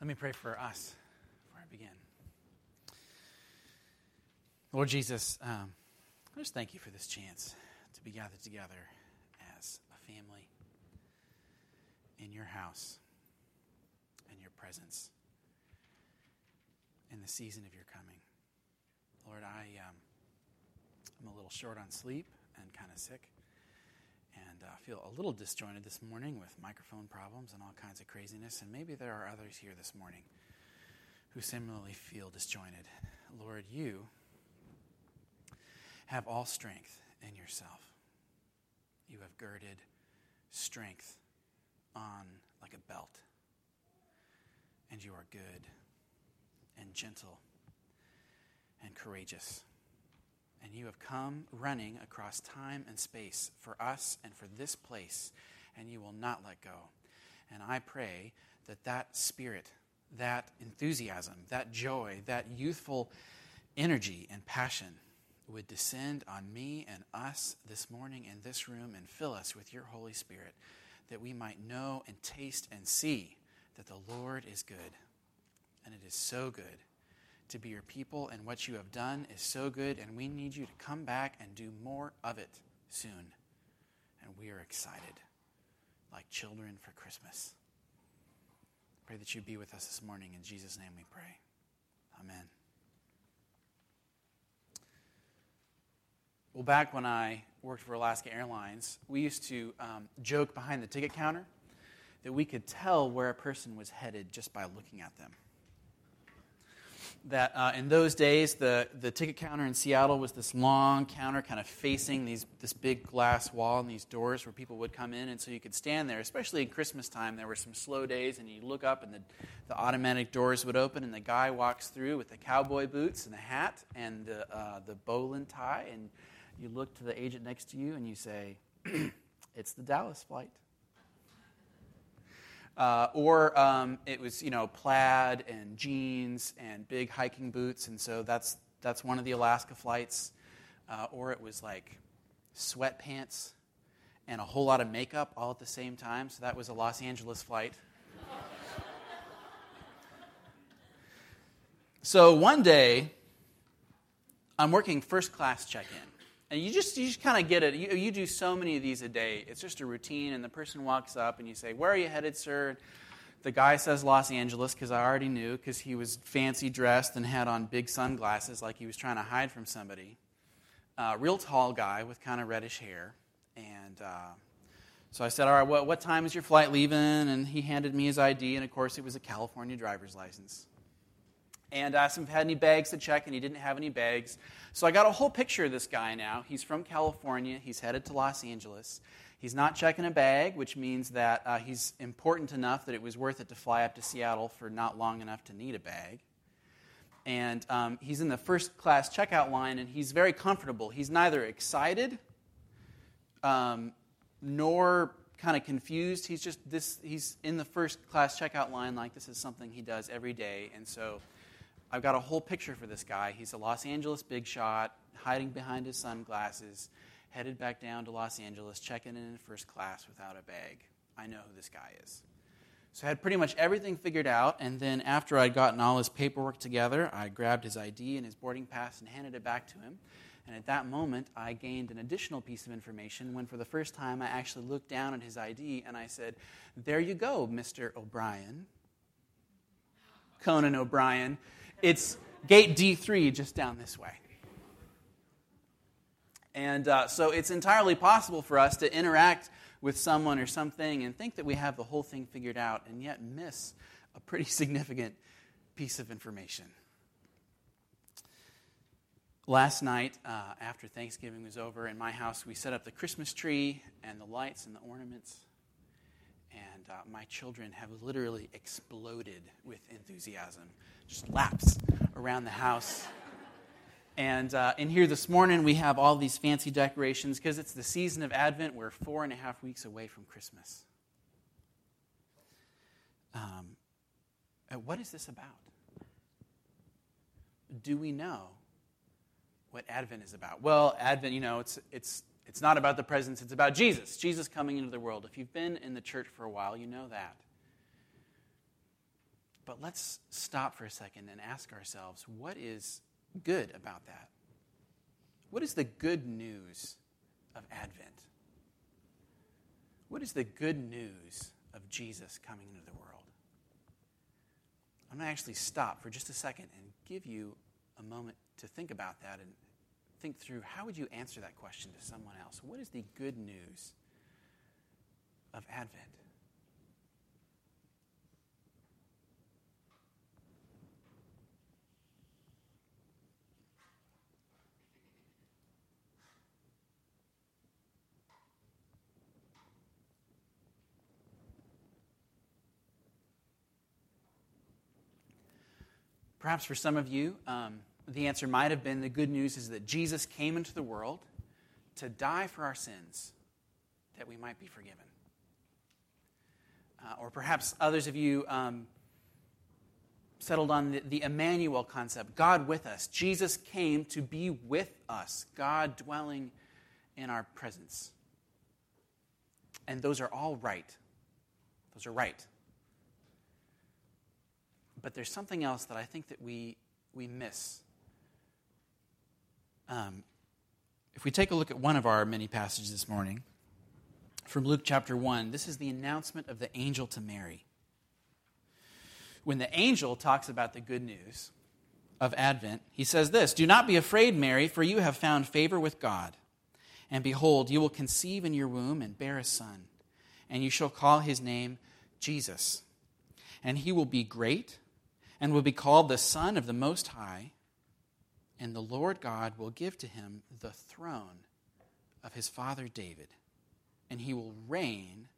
Let me pray for us before I begin. Lord Jesus, um, I just thank you for this chance to be gathered together as a family in your house, in your presence, in the season of your coming. Lord, I, um, I'm a little short on sleep and kind of sick and uh, feel a little disjointed this morning with microphone problems and all kinds of craziness. And maybe there are others here this morning who similarly feel disjointed. Lord, you have all strength in yourself. You have girded strength on like a belt. And you are good and gentle and courageous. And you have come running across time and space for us and for this place, and you will not let go. And I pray that that spirit, that enthusiasm, that joy, that youthful energy and passion would descend on me and us this morning in this room and fill us with your Holy Spirit, that we might know and taste and see that the Lord is good. And it is so good to be your people, and what you have done is so good, and we need you to come back and do more of it soon. And we are excited, like children for Christmas. Pray that you be with us this morning. In Jesus' name we pray. Amen. Well, back when I worked for Alaska Airlines, we used to um, joke behind the ticket counter that we could tell where a person was headed just by looking at them that uh, in those days, the, the ticket counter in Seattle was this long counter kind of facing these, this big glass wall and these doors where people would come in. And so you could stand there, especially in Christmas time. There were some slow days, and you look up, and the, the automatic doors would open, and the guy walks through with the cowboy boots and the hat and the, uh, the bolo tie. And you look to the agent next to you, and you say, It's the Dallas flight. Uh, or um, it was, you know, plaid and jeans and big hiking boots, and so that's that's one of the Alaska flights. Uh, or it was like sweatpants and a whole lot of makeup all at the same time. So that was a Los Angeles flight. so one day, I'm working first class check in. And you just, you just kind of get it. You, you do so many of these a day. It's just a routine, and the person walks up and you say, Where are you headed, sir? The guy says Los Angeles because I already knew because he was fancy dressed and had on big sunglasses like he was trying to hide from somebody. Uh, real tall guy with kind of reddish hair. And uh, so I said, All right, what, what time is your flight leaving? And he handed me his ID, and of course, it was a California driver's license and asked him if he had any bags to check, and he didn't have any bags. So I got a whole picture of this guy now. He's from California, he's headed to Los Angeles. He's not checking a bag, which means that uh, he's important enough that it was worth it to fly up to Seattle for not long enough to need a bag. And um, he's in the first class checkout line, and he's very comfortable. He's neither excited um, nor kind of confused. He's just this. He's in the first class checkout line like this is something he does every day, and so I've got a whole picture for this guy. He's a Los Angeles big shot, hiding behind his sunglasses, headed back down to Los Angeles, checking in first class without a bag. I know who this guy is. So I had pretty much everything figured out, and then after I'd gotten all his paperwork together, I grabbed his ID and his boarding pass and handed it back to him. And at that moment, I gained an additional piece of information when, for the first time, I actually looked down at his ID and I said, There you go, Mr. O'Brien. Conan O'Brien. It's gate D3 just down this way. And uh, so it's entirely possible for us to interact with someone or something and think that we have the whole thing figured out and yet miss a pretty significant piece of information. Last night, uh, after Thanksgiving was over, in my house, we set up the Christmas tree and the lights and the ornaments. And uh, my children have literally exploded with enthusiasm just laps around the house. And uh, in here this morning, we have all these fancy decorations because it's the season of Advent. We're four and a half weeks away from Christmas. Um, uh, what is this about? Do we know what Advent is about? Well, Advent, you know, it's, it's, it's not about the presents, it's about Jesus. Jesus coming into the world. If you've been in the church for a while, you know that. But let's stop for a second and ask ourselves what is good about that? What is the good news of Advent? What is the good news of Jesus coming into the world? I'm going to actually stop for just a second and give you a moment to think about that and think through how would you answer that question to someone else? What is the good news of Advent? Perhaps for some of you, um, the answer might have been the good news is that Jesus came into the world to die for our sins, that we might be forgiven. Uh, or perhaps others of you um, settled on the, the Emmanuel concept God with us. Jesus came to be with us, God dwelling in our presence. And those are all right. Those are right. But there's something else that I think that we, we miss. Um, if we take a look at one of our many passages this morning, from Luke chapter 1, this is the announcement of the angel to Mary. When the angel talks about the good news of Advent, he says this Do not be afraid, Mary, for you have found favor with God. And behold, you will conceive in your womb and bear a son, and you shall call his name Jesus. And he will be great and will be called the Son of the Most High, and the Lord God will give to him the throne of his father David, and he will reign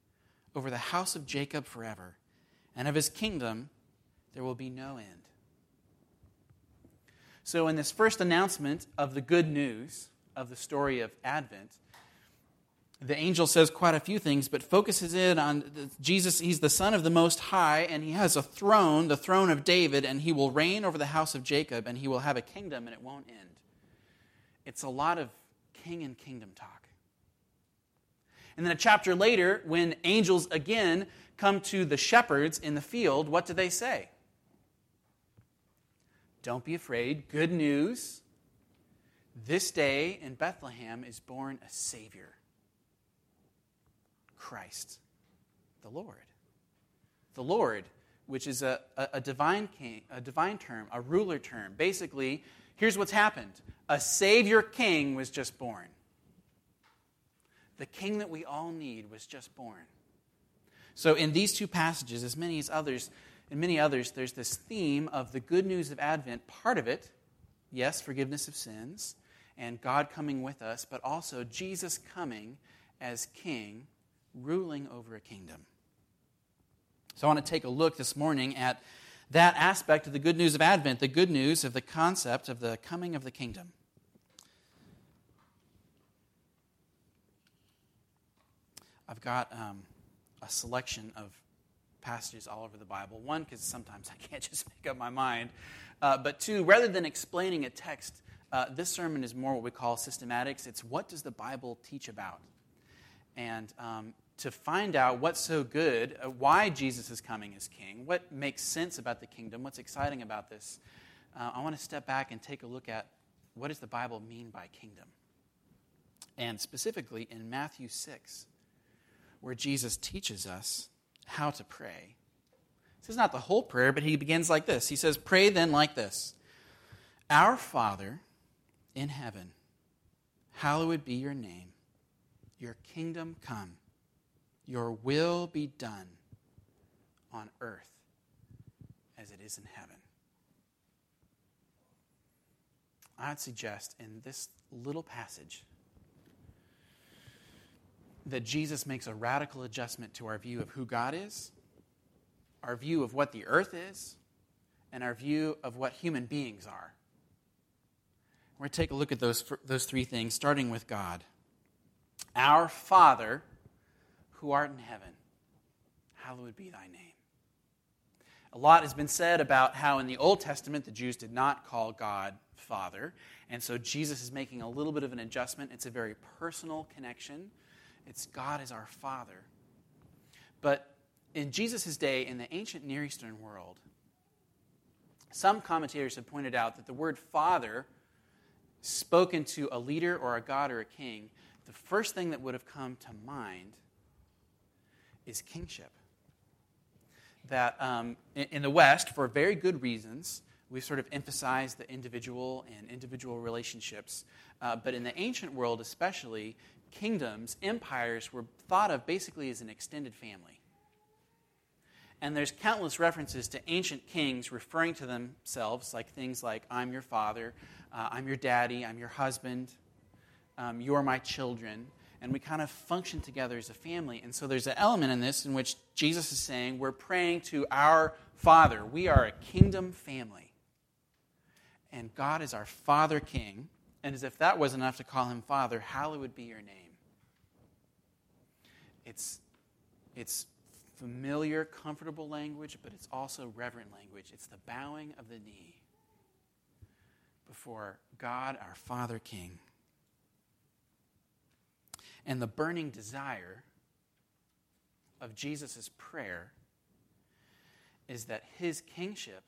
over the house of Jacob forever, and of his kingdom there will be no end. So, in this first announcement of the good news of the story of Advent, the angel says quite a few things, but focuses in on Jesus. He's the Son of the Most High, and he has a throne, the throne of David, and he will reign over the house of Jacob, and he will have a kingdom, and it won't end. It's a lot of king and kingdom talk. And then a chapter later, when angels again come to the shepherds in the field, what do they say? Don't be afraid. Good news. This day in Bethlehem is born a Savior Christ, the Lord. The Lord, which is a, a, a, divine, king, a divine term, a ruler term. Basically, here's what's happened a Savior King was just born. The King that we all need was just born. So, in these two passages, as many as others, in many others, there's this theme of the good news of Advent. Part of it, yes, forgiveness of sins and God coming with us, but also Jesus coming as King ruling over a kingdom. So I want to take a look this morning at that aspect of the good news of Advent, the good news of the concept of the coming of the kingdom. I've got um, a selection of passages all over the Bible. One, because sometimes I can't just make up my mind. Uh, but two, rather than explaining a text, uh, this sermon is more what we call systematics. It's what does the Bible teach about? And um, to find out what's so good, uh, why Jesus is coming as king, what makes sense about the kingdom, what's exciting about this, uh, I want to step back and take a look at what does the Bible mean by kingdom? And specifically in Matthew 6, where Jesus teaches us how to pray. This is not the whole prayer, but he begins like this. He says, Pray then like this Our Father in heaven, hallowed be your name, your kingdom come. Your will be done on earth as it is in heaven. I'd suggest in this little passage that Jesus makes a radical adjustment to our view of who God is, our view of what the earth is, and our view of what human beings are. We're going to take a look at those, those three things, starting with God. Our Father who art in heaven, hallowed be thy name. A lot has been said about how in the Old Testament the Jews did not call God Father, and so Jesus is making a little bit of an adjustment. It's a very personal connection. It's God is our Father. But in Jesus' day, in the ancient Near Eastern world, Some commentators have pointed out that the word father, spoken to a leader or a god or a king, the first thing that would have come to mind is kingship. That um, in, the West, for very good reasons, we've sort of emphasized the individual and individual relationships. Uh, but in the ancient world, especially, kingdoms, empires were thought of basically as an extended family. And there's countless references to ancient kings referring to themselves, like things like, I'm your father, uh, I'm your daddy, I'm your husband, um, you're my children. And we kind of function together as a family. And so there's an element in this in which Jesus is saying, We're praying to our Father. We are a kingdom family. And God is our Father King. And as if that wasn't enough to call him Father, hallowed be your name. It's, it's familiar, comfortable language, but it's also reverent language. It's the bowing of the knee before God, our Father King. And the burning desire of Jesus' prayer is that his kingship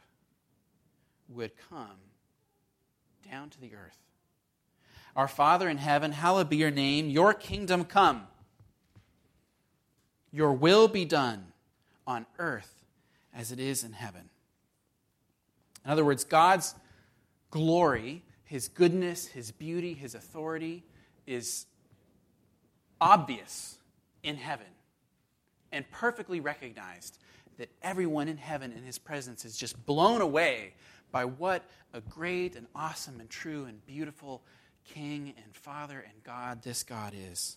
would come down to the earth. Our Father in heaven, hallowed be your name, your kingdom come. Your will be done on earth as it is in heaven. In other words, God's glory, his goodness, his beauty, his authority is obvious in heaven and perfectly recognized that everyone in heaven in his presence is just blown away by what a great and awesome and true and beautiful King and Father and God this God is.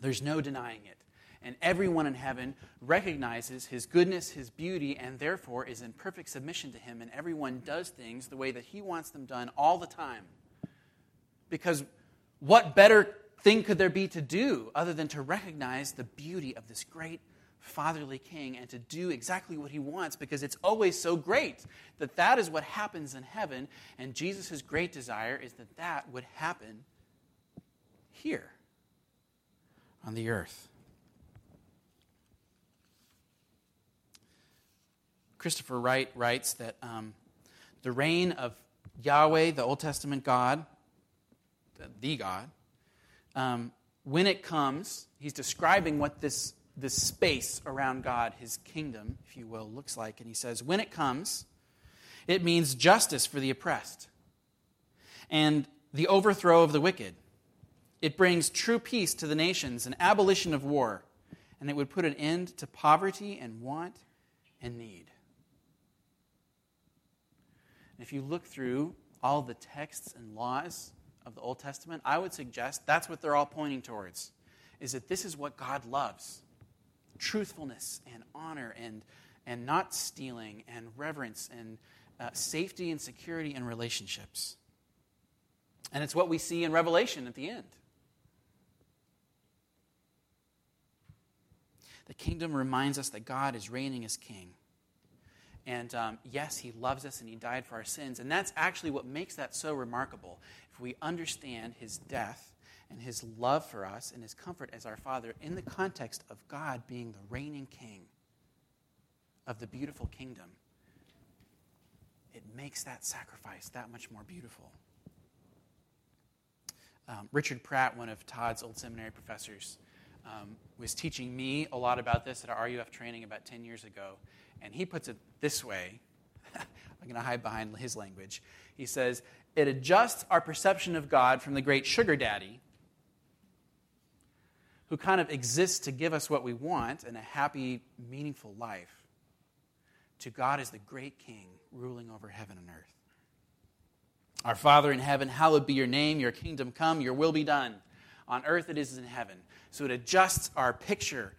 There's no denying it and everyone in heaven recognizes his goodness, his beauty, and therefore is in perfect submission to him, and everyone does things the way that he wants them done all the time. Because what better thing could there be to do other than to recognize the beauty of this great fatherly king and to do exactly what he wants? Because it's always so great that that is what happens in heaven and jesus' great desire is that that would happen here on the earth. Christopher Wright writes that um, the reign of Yahweh, the Old Testament God, the God, um, when it comes, he's describing what this, this space around God, his kingdom, if you will, looks like. And he says, when it comes, it means justice for the oppressed and the overthrow of the wicked. It brings true peace to the nations, an abolition of war, and it would put an end to poverty and want and need. If you look through all the texts and laws of the Old Testament, I would suggest that's what they're all pointing towards. Is that this is what God loves truthfulness and honor and, and not stealing and reverence and uh, safety and security in relationships. And it's what we see in Revelation at the end. The kingdom reminds us that God is reigning as king. And um, yes, He loves us and He died for our sins. And that's actually what makes that so remarkable. If we understand His death and His love for us and His comfort as our Father in the context of God being the reigning King of the beautiful kingdom, it makes that sacrifice that much more beautiful. Um, Richard Pratt, one of Todd's old seminary professors, um, was teaching me a lot about this at our RUF training about 10 years ago. And he puts it this way I'm going to hide behind his language. He says, It adjusts our perception of God from the great sugar daddy, who kind of exists to give us what we want and a happy, meaningful life, to God as the great king ruling over heaven and earth. Our Father in heaven, hallowed be your name, your kingdom come, your will be done. On earth it is in heaven. So it adjusts our picture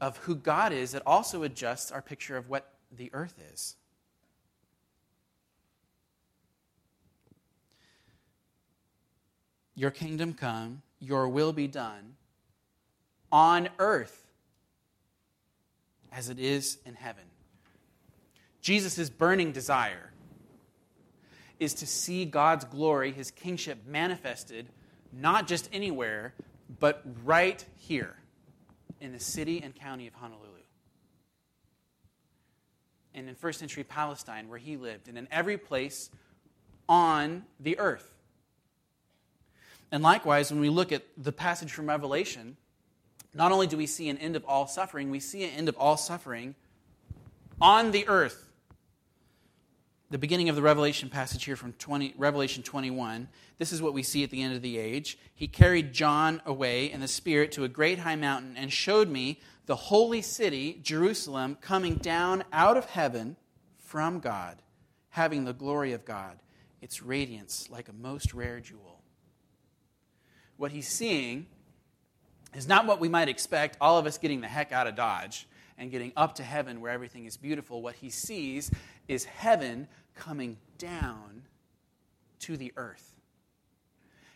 of who God is, it also adjusts our picture of what the earth is. Your kingdom come, your will be done on earth as it is in heaven. Jesus' burning desire is to see God's glory, his kingship manifested, not just anywhere, but right here in the city and county of Honolulu. and in first century Palestine where he lived, and in every place on the earth. And likewise, when we look at the passage from Revelation, not only do we see an end of all suffering, we see an end of all suffering on the earth. The beginning of the Revelation passage here from 20, Revelation 21, this is what we see at the end of the age. He carried John away in the Spirit to a great high mountain and showed me the holy city, Jerusalem, coming down out of heaven from God, having the glory of God, its radiance like a most rare jewel what he's seeing is not what we might expect, all of us getting the heck out of Dodge and getting up to heaven where everything is beautiful. What he sees is heaven coming down to the earth.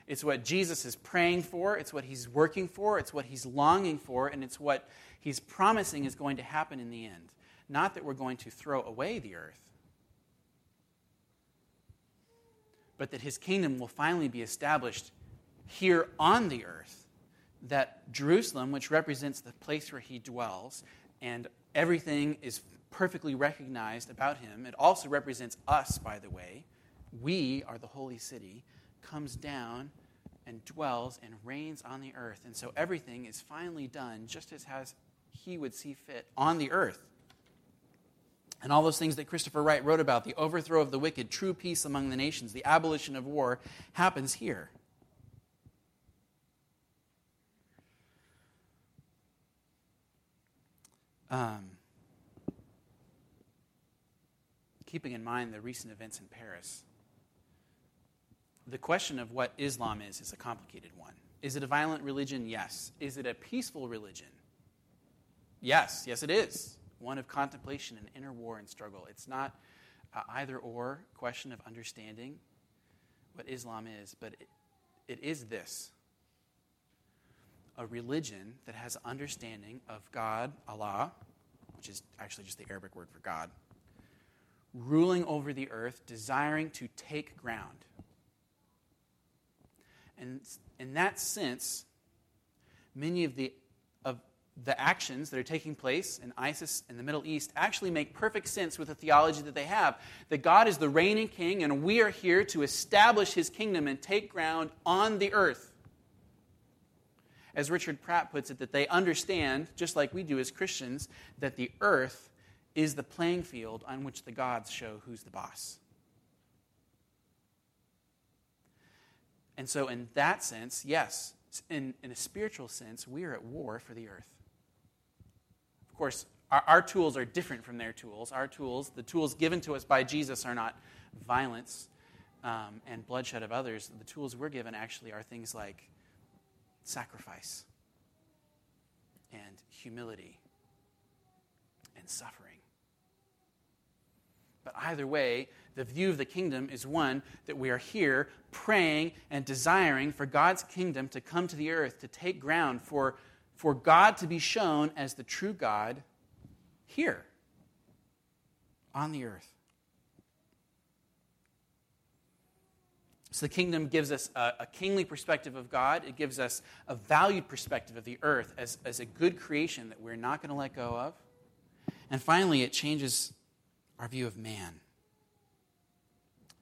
It's what Jesus is praying for, it's what he's working for, it's what he's longing for, and it's what he's promising is going to happen in the end. Not that we're going to throw away the earth, but that his kingdom will finally be established here on the earth that Jerusalem, which represents the place where he dwells, and everything is perfectly recognized about him, it also represents us, by the way. We are the holy city, comes down and dwells and reigns on the earth. And so everything is finally done just as has he would see fit on the earth. And all those things that Christopher Wright wrote about the overthrow of the wicked, true peace among the nations, the abolition of war happens here. Um, keeping in mind the recent events in Paris, the question of what Islam is is a complicated one. Is it a violent religion? Yes. Is it a peaceful religion? Yes, yes, it is. One of contemplation and inner war and struggle. It's not uh, either or question of understanding what Islam is, but it, it is this a religion that has understanding of God, Allah, which is actually just the Arabic word for God, ruling over the earth, desiring to take ground. And in that sense, many of the of the actions that are taking place in ISIS in the Middle East actually make perfect sense with the theology that they have. That God is the reigning king, and we are here to establish his kingdom and take ground on the earth as Richard Pratt puts it, that they understand, just like we do as Christians, that the earth is the playing field on which the gods show who's the boss. And so, in that sense, yes, in, in a spiritual sense, we are at war for the earth. Of course, our, our tools are different from their tools. Our tools, the tools given to us by Jesus, are not violence um, and bloodshed of others. The tools we're given actually are things like sacrifice and humility and suffering. But either way, the view of the kingdom is one that we are here praying and desiring for God's kingdom to come to the earth, to take ground, for, for God to be shown as the true God here on the earth. So the kingdom gives us a, a, kingly perspective of God. It gives us a valued perspective of the earth as, as a good creation that we're not going to let go of. And finally, it changes our view of man.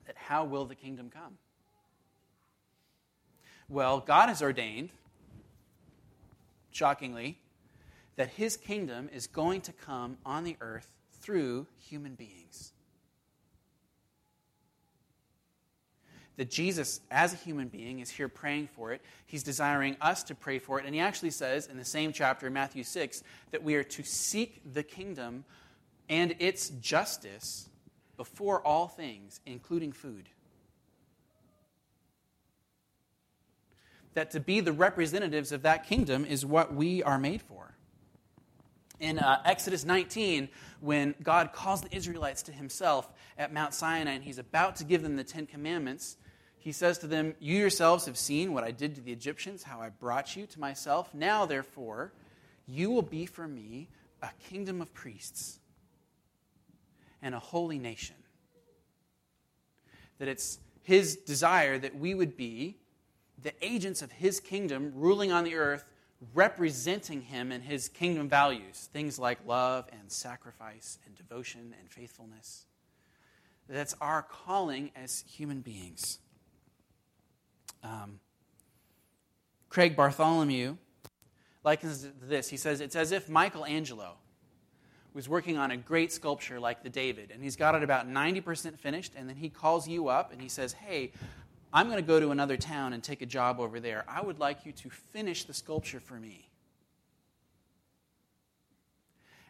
That how will the kingdom come? Well, God has ordained, shockingly, that his kingdom is going to come on the earth through human beings. That Jesus, as a human being, is here praying for it. He's desiring us to pray for it. And he actually says in the same chapter, Matthew 6, that we are to seek the kingdom and its justice before all things, including food. That to be the representatives of that kingdom is what we are made for. In uh, Exodus 19, when God calls the Israelites to himself at Mount Sinai and he's about to give them the Ten Commandments, he says to them, You yourselves have seen what I did to the Egyptians, how I brought you to myself. Now, therefore, you will be for me a kingdom of priests and a holy nation. That it's his desire that we would be the agents of his kingdom ruling on the earth representing him and his kingdom values, things like love and sacrifice and devotion and faithfulness. That's our calling as human beings. Um, Craig Bartholomew likens this. He says, It's as if Michelangelo was working on a great sculpture like the David, and he's got it about 90% finished, and then he calls you up and he says, Hey, I'm going to go to another town and take a job over there. I would like you to finish the sculpture for me.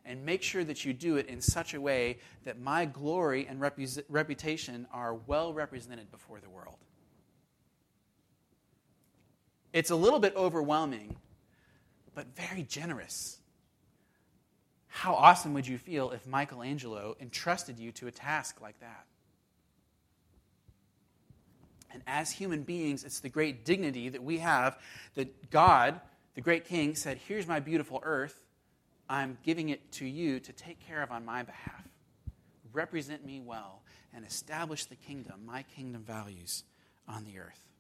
And make sure that you do it in such a way that my glory and reputation are well represented before the world. It's a little bit overwhelming, but very generous. How awesome would you feel if Michelangelo entrusted you to a task like that? And as human beings, it's the great dignity that we have that God, the great king, said, Here's my beautiful earth. I'm giving it to you to take care of on my behalf. Represent me well and establish the kingdom, my kingdom values on the earth.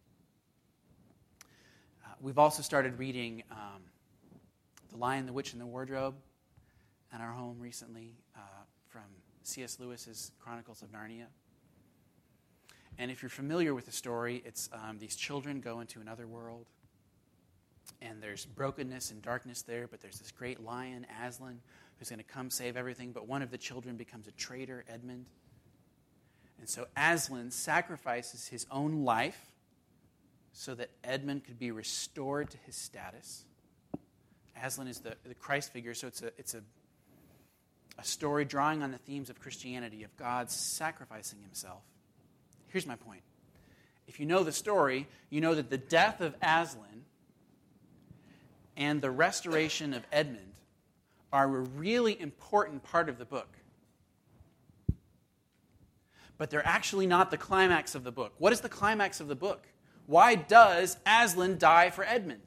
We've also started reading um, The Lion, the Witch, and the Wardrobe at our home recently uh, from C.S. Lewis's Chronicles of Narnia. And if you're familiar with the story, it's um, these children go into another world, and there's brokenness and darkness there, but there's this great lion, Aslan, who's going to come save everything. But one of the children becomes a traitor, Edmund. And so Aslan sacrifices his own life so that Edmund could be restored to his status. Aslan is the, the Christ figure, so it's a, it's a a story drawing on the themes of Christianity, of God sacrificing himself. Here's my point. If you know the story, you know that the death of Aslan and the restoration of Edmund are a really important part of the book. But they're actually not the climax of the book. What is the climax of the book? Why does Aslan die for Edmund?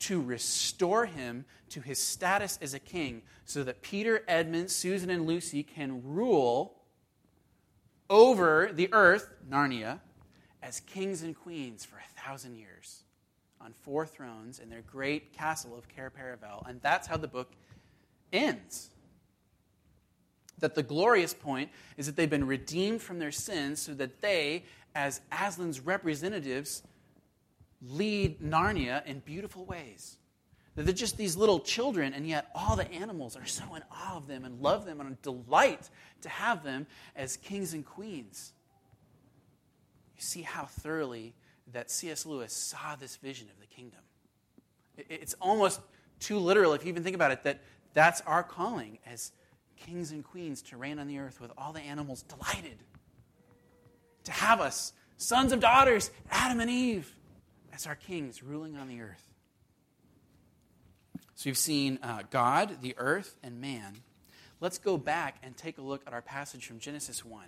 to restore him to his status as a king so that Peter, Edmund, Susan, and Lucy can rule over the earth, Narnia, as kings and queens for a thousand years on four thrones in their great castle of Cair Paravel. And that's how the book ends. That the glorious point is that they've been redeemed from their sins so that they, as Aslan's representatives, lead Narnia in beautiful ways. That they're just these little children, and yet all the animals are so in awe of them and love them and delight to have them as kings and queens. You see how thoroughly that C.S. Lewis saw this vision of the kingdom. It's almost too literal, if you even think about it, that that's our calling as kings and queens to reign on the earth with all the animals delighted to have us, sons and daughters, Adam and Eve as our kings ruling on the earth. So you've seen uh, God, the earth, and man. Let's go back and take a look at our passage from Genesis 1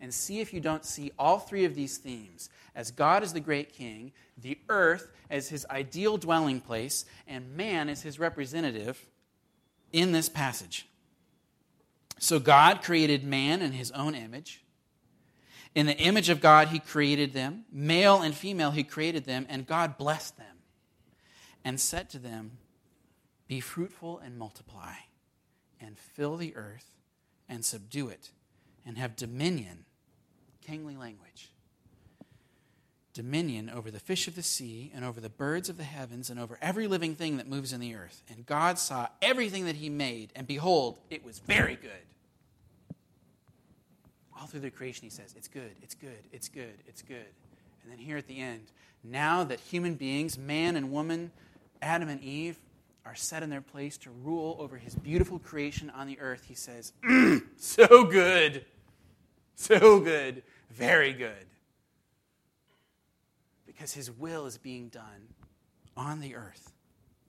and see if you don't see all three of these themes as God is the great king, the earth as his ideal dwelling place, and man as his representative in this passage. So God created man in his own image. In the image of God, he created them. Male and female, he created them, and God blessed them and said to them, Be fruitful and multiply, and fill the earth and subdue it, and have dominion, kingly language, dominion over the fish of the sea, and over the birds of the heavens, and over every living thing that moves in the earth. And God saw everything that he made, and behold, it was very good all through the creation, he says, It's good, it's good, it's good, it's good. And then here at the end, now that human beings, man and woman, Adam and Eve, are set in their place to rule over his beautiful creation on the earth, he says, mm, So good, so good, very good. Because his will is being done on the earth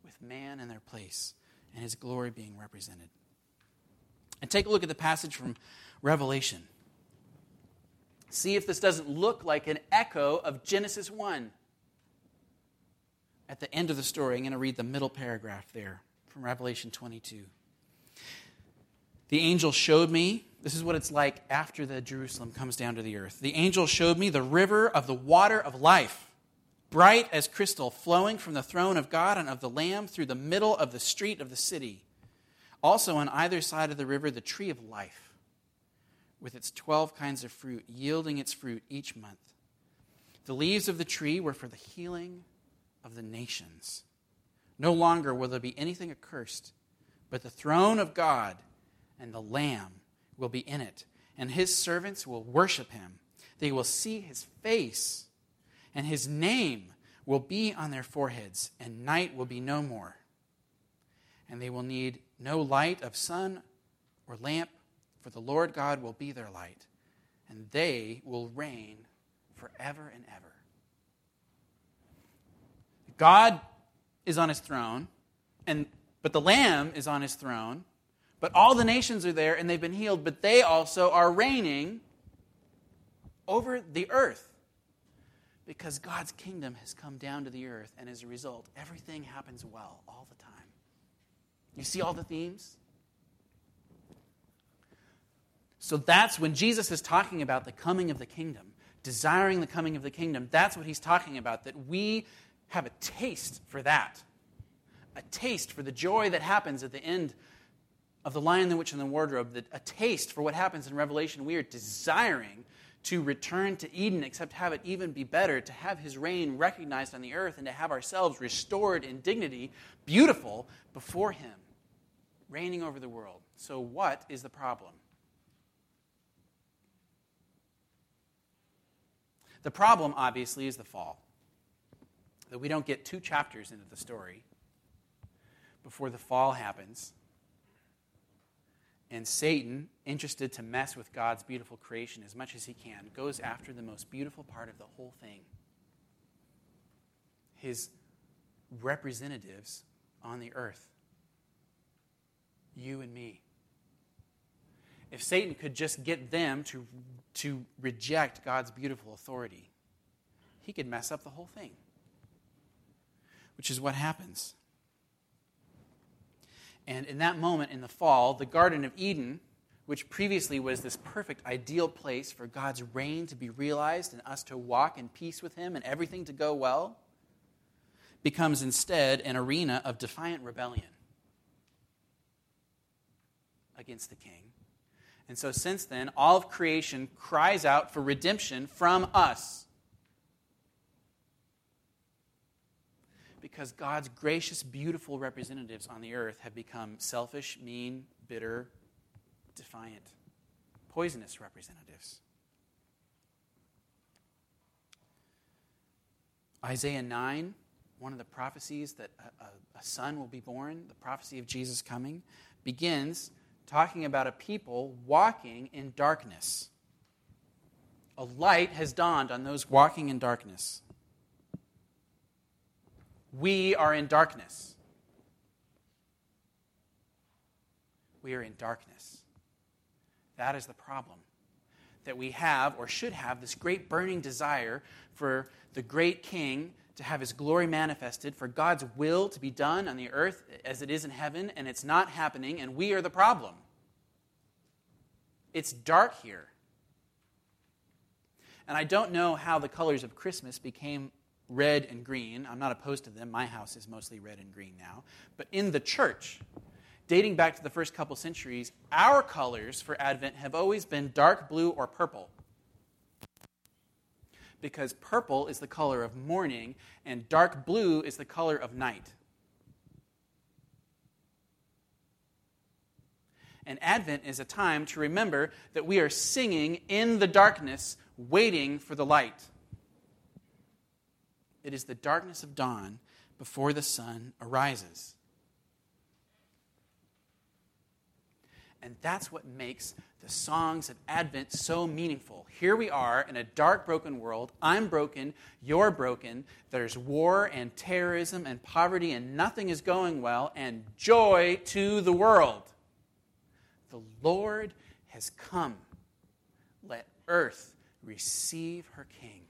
with man in their place and his glory being represented. And take a look at the passage from Revelation. See if this doesn't look like an echo of Genesis 1. At the end of the story, I'm going to read the middle paragraph there from Revelation 22. The angel showed me, this is what it's like after the Jerusalem comes down to the earth. The angel showed me the river of the water of life, bright as crystal, flowing from the throne of God and of the Lamb through the middle of the street of the city. Also, on either side of the river, the tree of life, with its 12 kinds of fruit, yielding its fruit each month. The leaves of the tree were for the healing of the nations. No longer will there be anything accursed, but the throne of God and the Lamb will be in it, and his servants will worship him. They will see his face, and his name will be on their foreheads, and night will be no more. And they will need no light of sun or lamp, for the Lord God will be their light, and they will reign forever and ever. God is on his throne, and but the Lamb is on his throne, but all the nations are there and they've been healed, but they also are reigning over the earth because God's kingdom has come down to the earth, and as a result, everything happens well all the time. You see all the themes? So that's when Jesus is talking about the coming of the kingdom, desiring the coming of the kingdom. That's what he's talking about, that we have a taste for that. A taste for the joy that happens at the end of The Lion, the Witch, and the Wardrobe, a taste for what happens in Revelation. We are desiring to return to Eden, except have it even be better, to have his reign recognized on the earth, and to have ourselves restored in dignity, beautiful before him, reigning over the world. So, what is the problem? The problem, obviously, is the fall. That we don't get two chapters into the story before the fall happens. And Satan, interested to mess with God's beautiful creation as much as he can, goes after the most beautiful part of the whole thing his representatives on the earth. You and me. If Satan could just get them to, to reject God's beautiful authority, he could mess up the whole thing, which is what happens. And in that moment in the fall, the Garden of Eden, which previously was this perfect, ideal place for God's reign to be realized and us to walk in peace with Him and everything to go well, becomes instead an arena of defiant rebellion against the king and so, since then, all of creation cries out for redemption from us. Because God's gracious, beautiful representatives on the earth have become selfish, mean, bitter, defiant, poisonous representatives. Isaiah 9, one of the prophecies that a, a, a son will be born, the prophecy of Jesus coming, begins talking about a people walking in darkness. A light has dawned on those walking in darkness. We are in darkness. We are in darkness. That is the problem. That we have, or should have, this great burning desire for the great king to have his glory manifested, for God's will to be done on the earth as it is in heaven, and it's not happening, and we are the problem. It's dark here. And I don't know how the colors of Christmas became red and green. I'm not opposed to them. My house is mostly red and green now. But in the church, dating back to the first couple centuries, our colors for Advent have always been dark blue or purple because purple is the color of morning and dark blue is the color of night. And Advent is a time to remember that we are singing in the darkness, waiting for the light. It is the darkness of dawn before the sun arises. And that's what makes the songs of Advent so meaningful. Here we are in a dark, broken world. I'm broken. You're broken. There's war and terrorism and poverty, and nothing is going well, and joy to the world. The Lord has come. Let earth receive her King.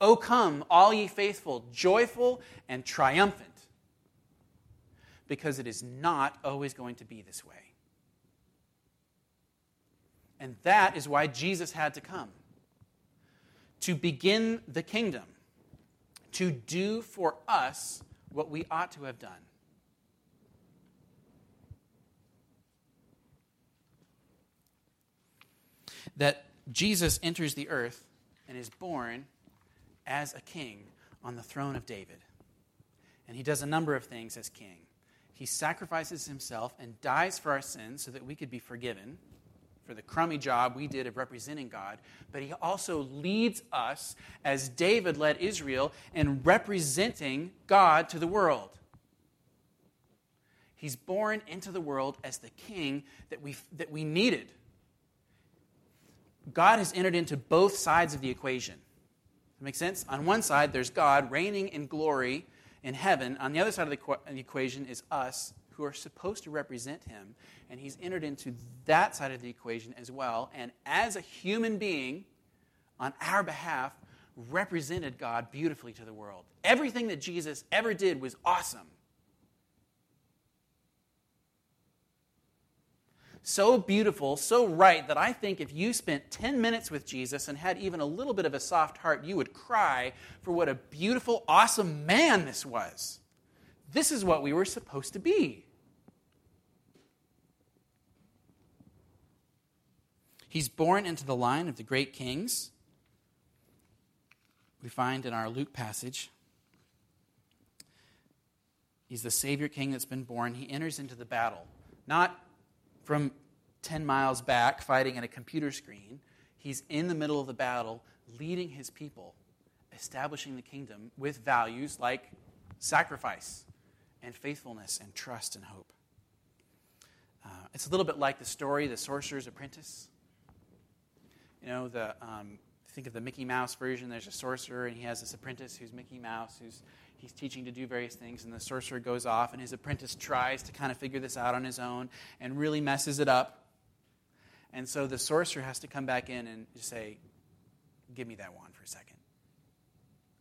O come, all ye faithful, joyful and triumphant, because it is not always going to be this way. And that is why Jesus had to come to begin the kingdom, to do for us what we ought to have done. That Jesus enters the earth and is born as a king on the throne of David. And he does a number of things as king. He sacrifices himself and dies for our sins so that we could be forgiven for the crummy job we did of representing God, but he also leads us, as David led Israel, in representing God to the world. He's born into the world as the king that we, that we needed. God has entered into both sides of the equation. That make sense? On one side, there's God reigning in glory in heaven. On the other side of the equation is us who are supposed to represent him. And he's entered into that side of the equation as well. And as a human being, on our behalf, represented God beautifully to the world. Everything that Jesus ever did was awesome. So beautiful, so right, that I think if you spent 10 minutes with Jesus and had even a little bit of a soft heart, you would cry for what a beautiful, awesome man this was. This is what we were supposed to be. He's born into the line of the great kings. We find in our Luke passage. He's the Savior King that's been born. He enters into the battle, not from 10 miles back fighting at a computer screen. He's in the middle of the battle, leading his people, establishing the kingdom with values like sacrifice and faithfulness and trust and hope. Uh, it's a little bit like the story, The Sorcerer's Apprentice. You know, the, um, think of the Mickey Mouse version. There's a sorcerer, and he has this apprentice who's Mickey Mouse, who's he's teaching to do various things, and the sorcerer goes off, and his apprentice tries to kind of figure this out on his own and really messes it up. And so the sorcerer has to come back in and just say, Give me that wand for a second.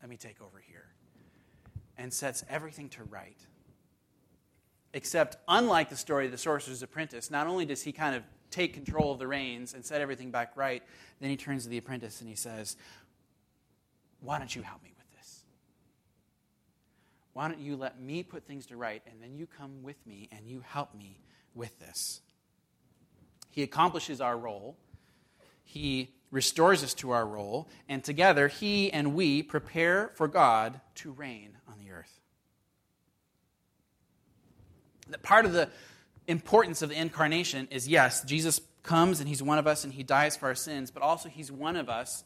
Let me take over here. And sets everything to right. Except, unlike the story of the sorcerer's apprentice, not only does he kind of take control of the reins and set everything back right, then he turns to the apprentice and he says, Why don't you help me? Why don't you let me put things to right, and then you come with me and you help me with this? He accomplishes our role. He restores us to our role, and together he and we prepare for God to reign on the earth that part of the importance of the incarnation is yes, Jesus comes and he's one of us and he dies for our sins, but also he's one of us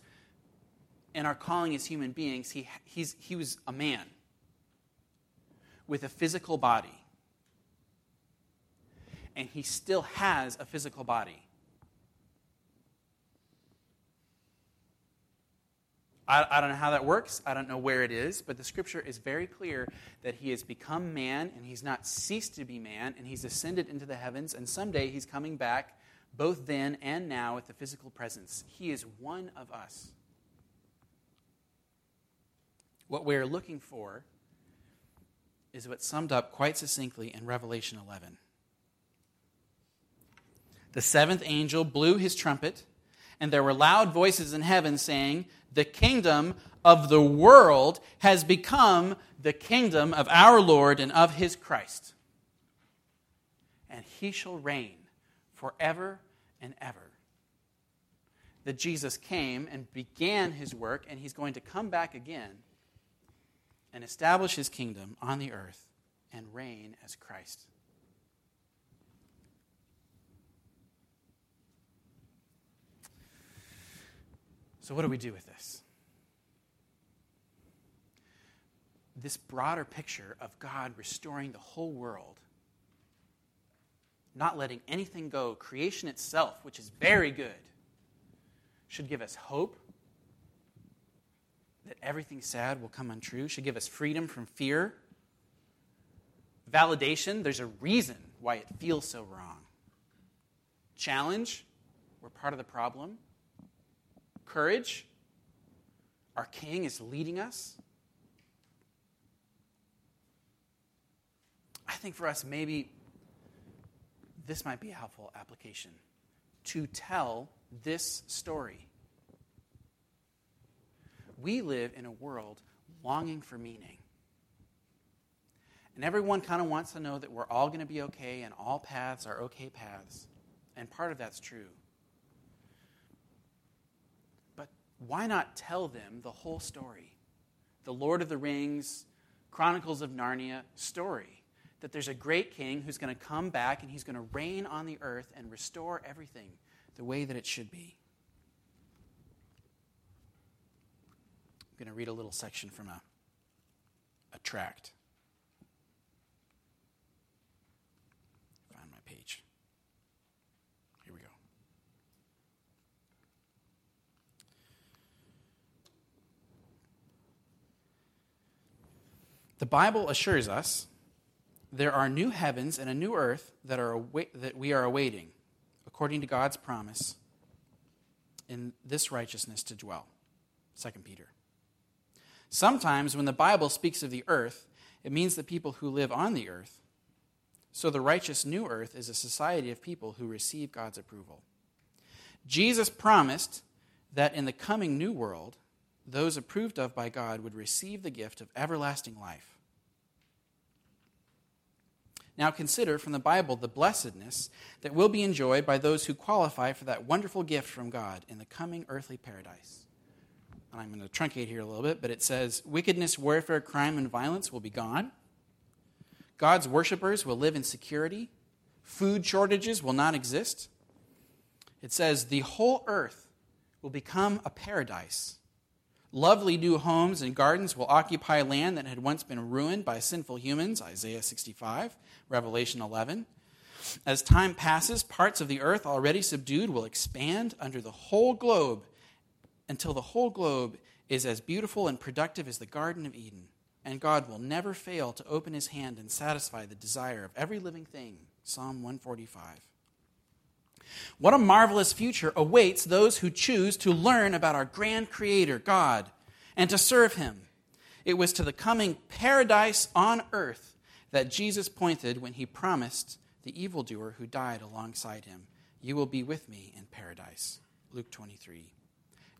in our calling as human beings. He, he's, he was a man with a physical body, and he still has a physical body. I, I, don't know how that works. I don't know where it is, but the scripture is very clear that he has become man and he's not ceased to be man and he's ascended into the heavens and someday he's coming back both then and now with the physical presence. He is one of us. What we're looking for is what's summed up quite succinctly in Revelation 11. The seventh angel blew his trumpet, and there were loud voices in heaven saying, the kingdom of the world has become the kingdom of our Lord and of his Christ. And he shall reign forever and ever. That Jesus came and began his work, and he's going to come back again and establish his kingdom on the earth and reign as Christ. So, what do we do with this? This broader picture of God restoring the whole world, not letting anything go, creation itself, which is very good, should give us hope that everything sad will come untrue, should give us freedom from fear, validation, there's a reason why it feels so wrong. Challenge, we're part of the problem courage. Our King is leading us. I think for us, maybe this might be a helpful application to tell this story. We live in a world longing for meaning. And everyone kind of wants to know that we're all going to be okay and all paths are okay paths. And part of that's true. But why not tell them the whole story? The Lord of the Rings, Chronicles of Narnia story. That there's a great king who's going to come back and he's going to reign on the earth and restore everything the way that it should be. I'm going to read a little section from a, a tract. Find my page. Here we go. The Bible assures us there are new heavens and a new earth that, are awa- that we are awaiting, according to God's promise in this righteousness to dwell. 2 Peter. Sometimes when the Bible speaks of the earth, it means the people who live on the earth. So the righteous new earth is a society of people who receive God's approval. Jesus promised that in the coming new world, those approved of by God would receive the gift of everlasting life. Now consider from the Bible the blessedness that will be enjoyed by those who qualify for that wonderful gift from God in the coming earthly paradise. And I'm going to truncate here a little bit, but it says wickedness, warfare, crime, and violence will be gone. God's worshippers will live in security. Food shortages will not exist. It says the whole earth will become a paradise. Lovely new homes and gardens will occupy land that had once been ruined by sinful humans, Isaiah 65, Revelation 11. As time passes, parts of the earth already subdued will expand under the whole globe until the whole globe is as beautiful and productive as the Garden of Eden. And God will never fail to open his hand and satisfy the desire of every living thing. Psalm 145. What a marvelous future awaits those who choose to learn about our grand Creator, God, and to serve Him. It was to the coming paradise on earth that Jesus pointed when He promised the evildoer who died alongside Him, You will be with me in paradise. Luke 23.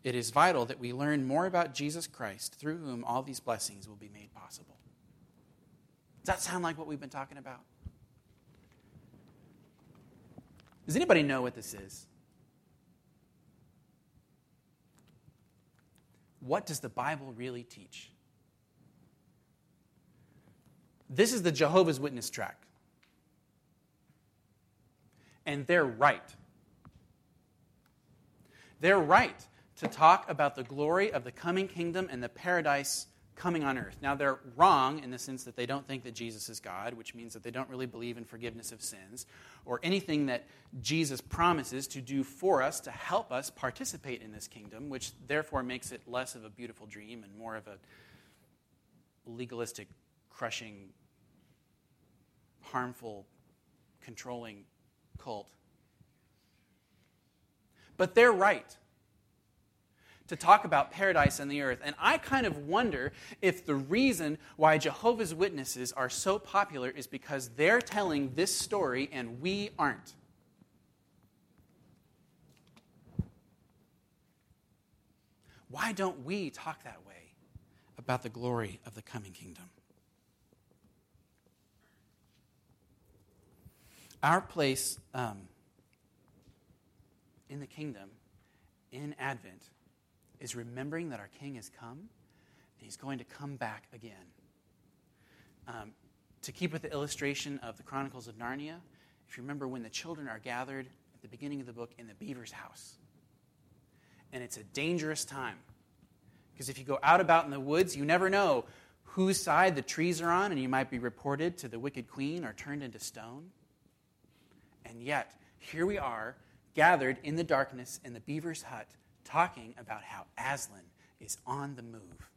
It is vital that we learn more about Jesus Christ, through whom all these blessings will be made possible. Does that sound like what we've been talking about? Does anybody know what this is? What does the Bible really teach? This is the Jehovah's Witness tract. And they're right. They're right to talk about the glory of the coming kingdom and the paradise coming on earth. Now, they're wrong in the sense that they don't think that Jesus is God, which means that they don't really believe in forgiveness of sins or anything that Jesus promises to do for us to help us participate in this kingdom, which therefore makes it less of a beautiful dream and more of a legalistic, crushing, harmful, controlling cult. But they're right to talk about paradise and the earth. And I kind of wonder if the reason why Jehovah's Witnesses are so popular is because they're telling this story and we aren't. Why don't we talk that way about the glory of the coming kingdom? Our place um, in the kingdom in Advent is remembering that our King has come and he's going to come back again. Um, to keep with the illustration of the Chronicles of Narnia, if you remember when the children are gathered at the beginning of the book in the beaver's house, and it's a dangerous time. Because if you go out about in the woods, you never know whose side the trees are on, and you might be reported to the wicked queen or turned into stone. And yet, here we are, gathered in the darkness in the beaver's hut, talking about how Aslan is on the move.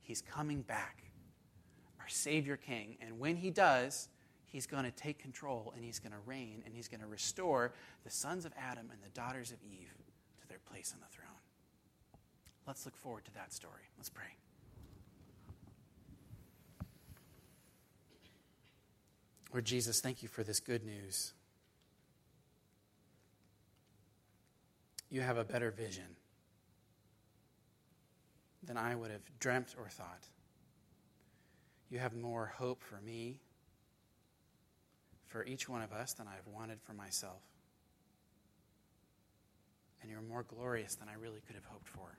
He's coming back, our Savior King. And when he does, he's going to take control and he's going to reign and he's going to restore the sons of Adam and the daughters of Eve to their place on the throne. Let's look forward to that story. Let's pray. Lord Jesus, thank you for this good news. You have a better vision. than I would have dreamt or thought. You have more hope for me, for each one of us, than I've wanted for myself. And you're more glorious than I really could have hoped for.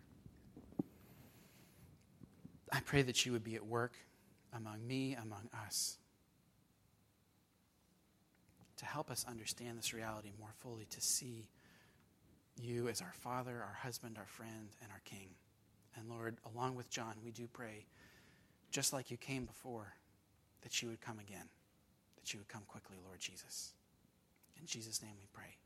I pray that you would be at work among me, among us, to help us understand this reality more fully, to see you as our Father, our husband, our friend, and our King. And Lord, along with John, we do pray, just like you came before, that you would come again, that you would come quickly, Lord Jesus. In Jesus' name we pray.